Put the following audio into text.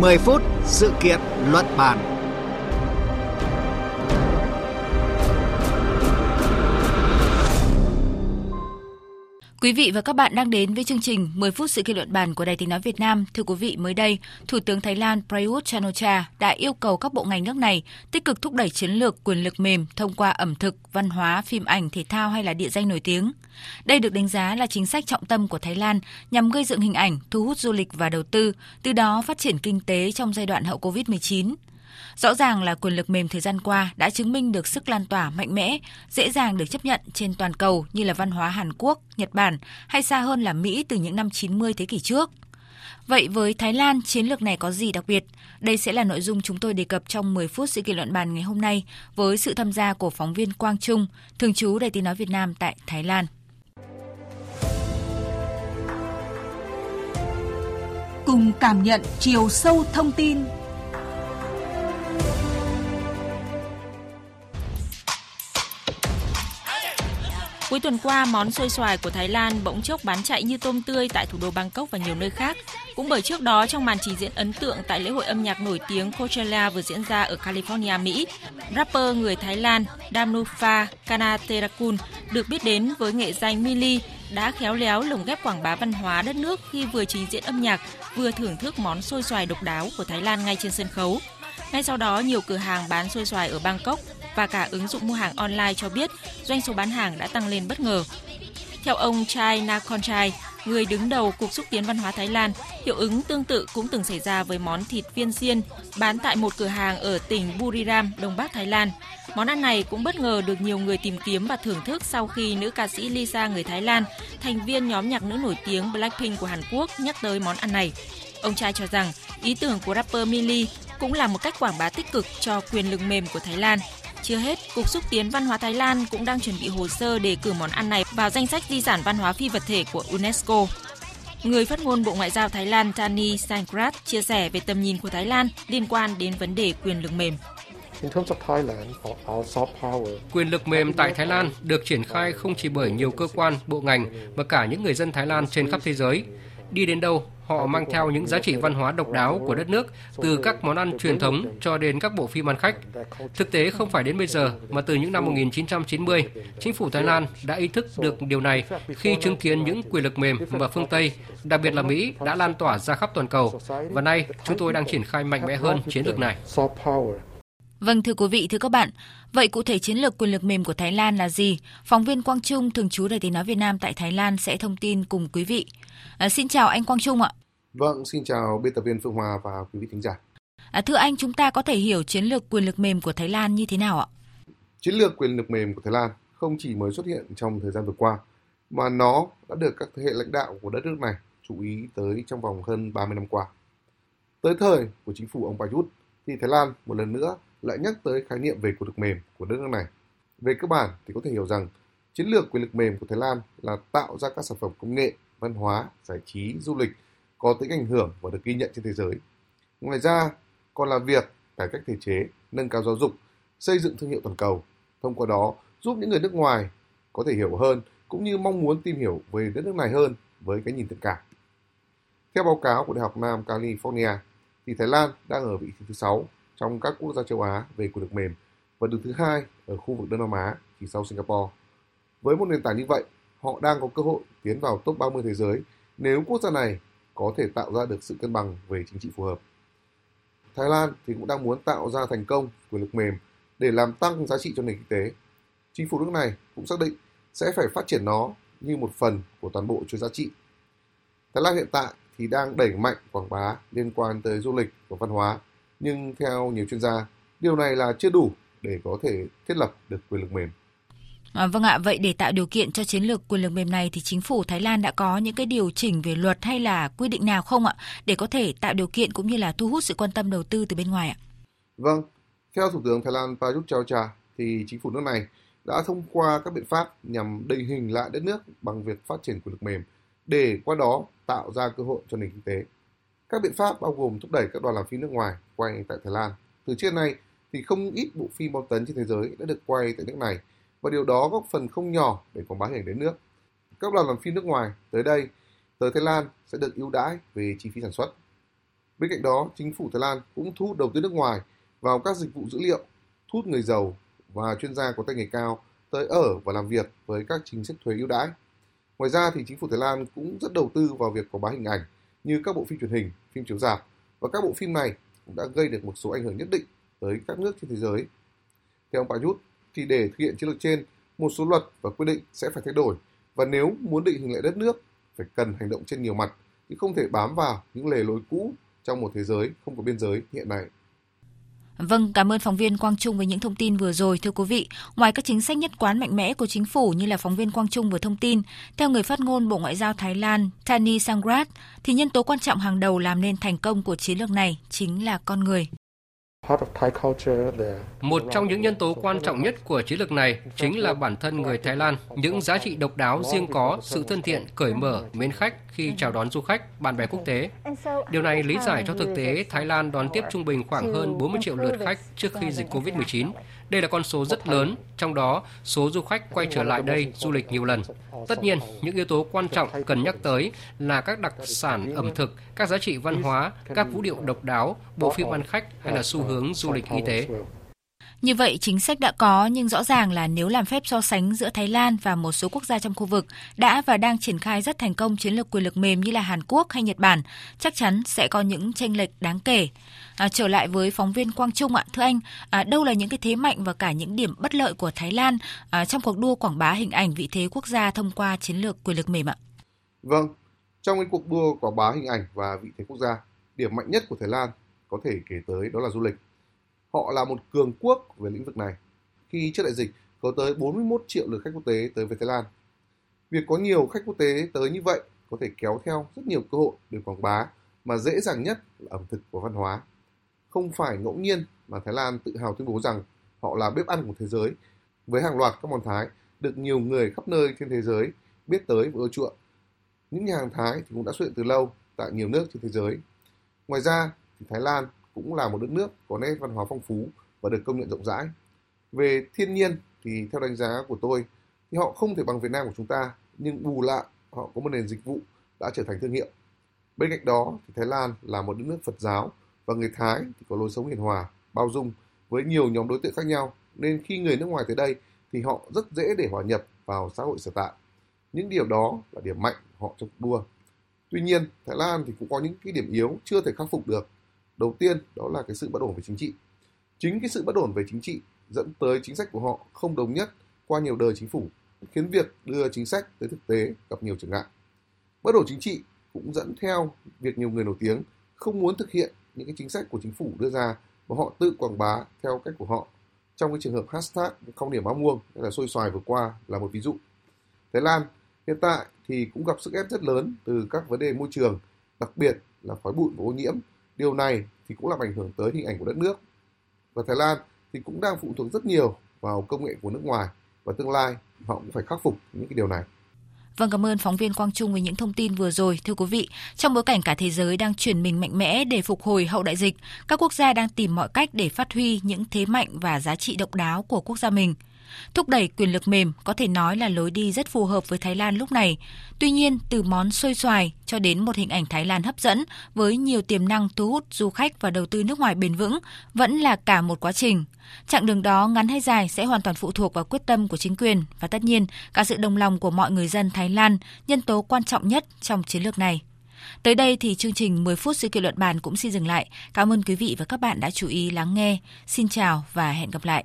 10 phút sự kiện luận bàn. Quý vị và các bạn đang đến với chương trình 10 phút sự kiện luận bàn của Đài Tiếng nói Việt Nam. Thưa quý vị, mới đây, Thủ tướng Thái Lan Prayut Chan-o-cha đã yêu cầu các bộ ngành nước này tích cực thúc đẩy chiến lược quyền lực mềm thông qua ẩm thực, văn hóa, phim ảnh, thể thao hay là địa danh nổi tiếng. Đây được đánh giá là chính sách trọng tâm của Thái Lan nhằm gây dựng hình ảnh, thu hút du lịch và đầu tư, từ đó phát triển kinh tế trong giai đoạn hậu Covid-19. Rõ ràng là quyền lực mềm thời gian qua đã chứng minh được sức lan tỏa mạnh mẽ, dễ dàng được chấp nhận trên toàn cầu như là văn hóa Hàn Quốc, Nhật Bản hay xa hơn là Mỹ từ những năm 90 thế kỷ trước. Vậy với Thái Lan, chiến lược này có gì đặc biệt? Đây sẽ là nội dung chúng tôi đề cập trong 10 phút sự kiện luận bàn ngày hôm nay với sự tham gia của phóng viên Quang Trung, thường trú Đài tiếng nói Việt Nam tại Thái Lan. Cùng cảm nhận chiều sâu thông tin Cuối tuần qua, món xôi xoài của Thái Lan bỗng chốc bán chạy như tôm tươi tại thủ đô Bangkok và nhiều nơi khác. Cũng bởi trước đó trong màn trình diễn ấn tượng tại lễ hội âm nhạc nổi tiếng Coachella vừa diễn ra ở California, Mỹ, rapper người Thái Lan Damnufa Kanaterakul được biết đến với nghệ danh Mili đã khéo léo lồng ghép quảng bá văn hóa đất nước khi vừa trình diễn âm nhạc, vừa thưởng thức món xôi xoài độc đáo của Thái Lan ngay trên sân khấu. Ngay sau đó, nhiều cửa hàng bán xôi xoài ở Bangkok và cả ứng dụng mua hàng online cho biết doanh số bán hàng đã tăng lên bất ngờ. Theo ông Chai Nakonchai, người đứng đầu Cục xúc tiến văn hóa Thái Lan, hiệu ứng tương tự cũng từng xảy ra với món thịt viên xiên bán tại một cửa hàng ở tỉnh Buriram, Đông Bắc Thái Lan. Món ăn này cũng bất ngờ được nhiều người tìm kiếm và thưởng thức sau khi nữ ca sĩ Lisa người Thái Lan, thành viên nhóm nhạc nữ nổi tiếng Blackpink của Hàn Quốc nhắc tới món ăn này. Ông trai cho rằng ý tưởng của rapper Millie cũng là một cách quảng bá tích cực cho quyền lực mềm của Thái Lan chưa hết, Cục xúc tiến văn hóa Thái Lan cũng đang chuẩn bị hồ sơ để cử món ăn này vào danh sách di sản văn hóa phi vật thể của UNESCO. Người phát ngôn Bộ Ngoại giao Thái Lan Tani Sangrat chia sẻ về tầm nhìn của Thái Lan liên quan đến vấn đề quyền lực mềm. Quyền lực mềm tại Thái Lan được triển khai không chỉ bởi nhiều cơ quan, bộ ngành mà cả những người dân Thái Lan trên khắp thế giới. Đi đến đâu, họ mang theo những giá trị văn hóa độc đáo của đất nước, từ các món ăn truyền thống cho đến các bộ phim ăn khách. Thực tế không phải đến bây giờ, mà từ những năm 1990, chính phủ Thái Lan đã ý thức được điều này khi chứng kiến những quyền lực mềm mà phương Tây, đặc biệt là Mỹ, đã lan tỏa ra khắp toàn cầu. Và nay, chúng tôi đang triển khai mạnh mẽ hơn chiến lược này. Vâng thưa quý vị, thưa các bạn, vậy cụ thể chiến lược quyền lực mềm của Thái Lan là gì? Phóng viên Quang Trung thường trú Đài Tiếng nói Việt Nam tại Thái Lan sẽ thông tin cùng quý vị. À, xin chào anh Quang Trung ạ. Vâng, xin chào biên tập viên Phương Hòa và quý vị thính giả. À, thưa anh, chúng ta có thể hiểu chiến lược quyền lực mềm của Thái Lan như thế nào ạ? Chiến lược quyền lực mềm của Thái Lan không chỉ mới xuất hiện trong thời gian vừa qua, mà nó đã được các thế hệ lãnh đạo của đất nước này chú ý tới trong vòng hơn 30 năm qua. Tới thời của chính phủ ông Prayut thì Thái Lan một lần nữa lại nhắc tới khái niệm về quyền lực mềm của đất nước này. Về cơ bản thì có thể hiểu rằng chiến lược quyền lực mềm của Thái Lan là tạo ra các sản phẩm công nghệ, văn hóa, giải trí, du lịch có tính ảnh hưởng và được ghi nhận trên thế giới. Ngoài ra, còn là việc cải cách thể chế, nâng cao giáo dục, xây dựng thương hiệu toàn cầu. Thông qua đó, giúp những người nước ngoài có thể hiểu hơn cũng như mong muốn tìm hiểu về đất nước này hơn với cái nhìn thiện cảm. Theo báo cáo của Đại học Nam California, thì Thái Lan đang ở vị trí thứ 6 trong các quốc gia châu Á về quyền lực mềm và đứng thứ hai ở khu vực Đông Nam Á chỉ sau Singapore. Với một nền tảng như vậy, họ đang có cơ hội tiến vào top 30 thế giới nếu quốc gia này có thể tạo ra được sự cân bằng về chính trị phù hợp. Thái Lan thì cũng đang muốn tạo ra thành công quyền lực mềm để làm tăng giá trị cho nền kinh tế. Chính phủ nước này cũng xác định sẽ phải phát triển nó như một phần của toàn bộ chuỗi giá trị. Thái Lan hiện tại thì đang đẩy mạnh quảng bá liên quan tới du lịch và văn hóa, nhưng theo nhiều chuyên gia, điều này là chưa đủ để có thể thiết lập được quyền lực mềm. À, vâng ạ, vậy để tạo điều kiện cho chiến lược quyền lực mềm này thì chính phủ Thái Lan đã có những cái điều chỉnh về luật hay là quy định nào không ạ để có thể tạo điều kiện cũng như là thu hút sự quan tâm đầu tư từ bên ngoài ạ? Vâng, theo Thủ tướng Thái Lan Prayut Chan Cha thì chính phủ nước này đã thông qua các biện pháp nhằm định hình lại đất nước bằng việc phát triển quyền lực mềm để qua đó tạo ra cơ hội cho nền kinh tế. Các biện pháp bao gồm thúc đẩy các đoàn làm phim nước ngoài quay tại Thái Lan. Từ trước nay thì không ít bộ phim bom tấn trên thế giới đã được quay tại nước này và điều đó góp phần không nhỏ để quảng bá hình đến nước. Các đoàn làm phim nước ngoài tới đây, tới Thái Lan sẽ được ưu đãi về chi phí sản xuất. Bên cạnh đó, chính phủ Thái Lan cũng thu hút đầu tư nước ngoài vào các dịch vụ dữ liệu, thu hút người giàu và chuyên gia có tay nghề cao tới ở và làm việc với các chính sách thuế ưu đãi. Ngoài ra thì chính phủ Thái Lan cũng rất đầu tư vào việc quảng bá hình ảnh như các bộ phim truyền hình, phim chiếu rạp và các bộ phim này cũng đã gây được một số ảnh hưởng nhất định tới các nước trên thế giới. Theo ông Pajut, thì để thực hiện chiến lược trên, một số luật và quy định sẽ phải thay đổi và nếu muốn định hình lại đất nước phải cần hành động trên nhiều mặt chứ không thể bám vào những lề lối cũ trong một thế giới không có biên giới hiện nay. Vâng, cảm ơn phóng viên Quang Trung với những thông tin vừa rồi. Thưa quý vị, ngoài các chính sách nhất quán mạnh mẽ của chính phủ như là phóng viên Quang Trung vừa thông tin, theo người phát ngôn Bộ Ngoại giao Thái Lan Tani Sangrat, thì nhân tố quan trọng hàng đầu làm nên thành công của chiến lược này chính là con người. Một trong những nhân tố quan trọng nhất của chiến lược này chính là bản thân người Thái Lan, những giá trị độc đáo riêng có, sự thân thiện, cởi mở, mến khách khi chào đón du khách, bạn bè quốc tế. Điều này lý giải cho thực tế Thái Lan đón tiếp trung bình khoảng hơn 40 triệu lượt khách trước khi dịch COVID-19. Đây là con số rất lớn, trong đó số du khách quay trở lại đây du lịch nhiều lần. Tất nhiên, những yếu tố quan trọng cần nhắc tới là các đặc sản ẩm thực, các giá trị văn hóa, các vũ điệu độc đáo, bộ phim ăn khách hay là xu hướng du lịch y tế. Như vậy, chính sách đã có nhưng rõ ràng là nếu làm phép so sánh giữa Thái Lan và một số quốc gia trong khu vực đã và đang triển khai rất thành công chiến lược quyền lực mềm như là Hàn Quốc hay Nhật Bản, chắc chắn sẽ có những tranh lệch đáng kể. À, trở lại với phóng viên Quang Trung ạ, thưa anh, à, đâu là những cái thế mạnh và cả những điểm bất lợi của Thái Lan à, trong cuộc đua quảng bá hình ảnh vị thế quốc gia thông qua chiến lược quyền lực mềm ạ? Vâng, trong cái cuộc đua quảng bá hình ảnh và vị thế quốc gia, điểm mạnh nhất của Thái Lan có thể kể tới đó là du lịch. Họ là một cường quốc về lĩnh vực này. Khi trước đại dịch, có tới 41 triệu lượt khách quốc tế tới với Thái Lan. Việc có nhiều khách quốc tế tới như vậy có thể kéo theo rất nhiều cơ hội để quảng bá, mà dễ dàng nhất là ẩm thực và văn hóa. Không phải ngẫu nhiên mà Thái Lan tự hào tuyên bố rằng họ là bếp ăn của thế giới với hàng loạt các món Thái được nhiều người khắp nơi trên thế giới biết tới và ưa chuộng. Những nhà hàng Thái thì cũng đã xuất hiện từ lâu tại nhiều nước trên thế giới. Ngoài ra thì Thái Lan cũng là một đất nước có nét văn hóa phong phú và được công nhận rộng rãi. Về thiên nhiên thì theo đánh giá của tôi thì họ không thể bằng Việt Nam của chúng ta nhưng bù lại họ có một nền dịch vụ đã trở thành thương hiệu. Bên cạnh đó thì Thái Lan là một đất nước Phật giáo và người Thái thì có lối sống hiền hòa, bao dung với nhiều nhóm đối tượng khác nhau nên khi người nước ngoài tới đây thì họ rất dễ để hòa nhập vào xã hội sở tại. Những điều đó là điểm mạnh họ trong cuộc đua. Tuy nhiên, Thái Lan thì cũng có những cái điểm yếu chưa thể khắc phục được Đầu tiên đó là cái sự bất ổn về chính trị. Chính cái sự bất ổn về chính trị dẫn tới chính sách của họ không đồng nhất qua nhiều đời chính phủ, khiến việc đưa chính sách tới thực tế gặp nhiều trở ngại. Bất ổn chính trị cũng dẫn theo việc nhiều người nổi tiếng không muốn thực hiện những cái chính sách của chính phủ đưa ra và họ tự quảng bá theo cách của họ. Trong cái trường hợp hashtag không điểm áo muông hay là xôi xoài vừa qua là một ví dụ. Thái Lan hiện tại thì cũng gặp sức ép rất lớn từ các vấn đề môi trường, đặc biệt là khói bụi và ô nhiễm Điều này thì cũng làm ảnh hưởng tới hình ảnh của đất nước. Và Thái Lan thì cũng đang phụ thuộc rất nhiều vào công nghệ của nước ngoài và tương lai họ cũng phải khắc phục những cái điều này. Vâng, cảm ơn phóng viên Quang Trung với những thông tin vừa rồi. Thưa quý vị, trong bối cảnh cả thế giới đang chuyển mình mạnh mẽ để phục hồi hậu đại dịch, các quốc gia đang tìm mọi cách để phát huy những thế mạnh và giá trị độc đáo của quốc gia mình. Thúc đẩy quyền lực mềm có thể nói là lối đi rất phù hợp với Thái Lan lúc này. Tuy nhiên, từ món xôi xoài cho đến một hình ảnh Thái Lan hấp dẫn với nhiều tiềm năng thu hút du khách và đầu tư nước ngoài bền vững vẫn là cả một quá trình. Chặng đường đó ngắn hay dài sẽ hoàn toàn phụ thuộc vào quyết tâm của chính quyền và tất nhiên cả sự đồng lòng của mọi người dân Thái Lan, nhân tố quan trọng nhất trong chiến lược này. Tới đây thì chương trình 10 phút sự kiện luận bàn cũng xin dừng lại. Cảm ơn quý vị và các bạn đã chú ý lắng nghe. Xin chào và hẹn gặp lại.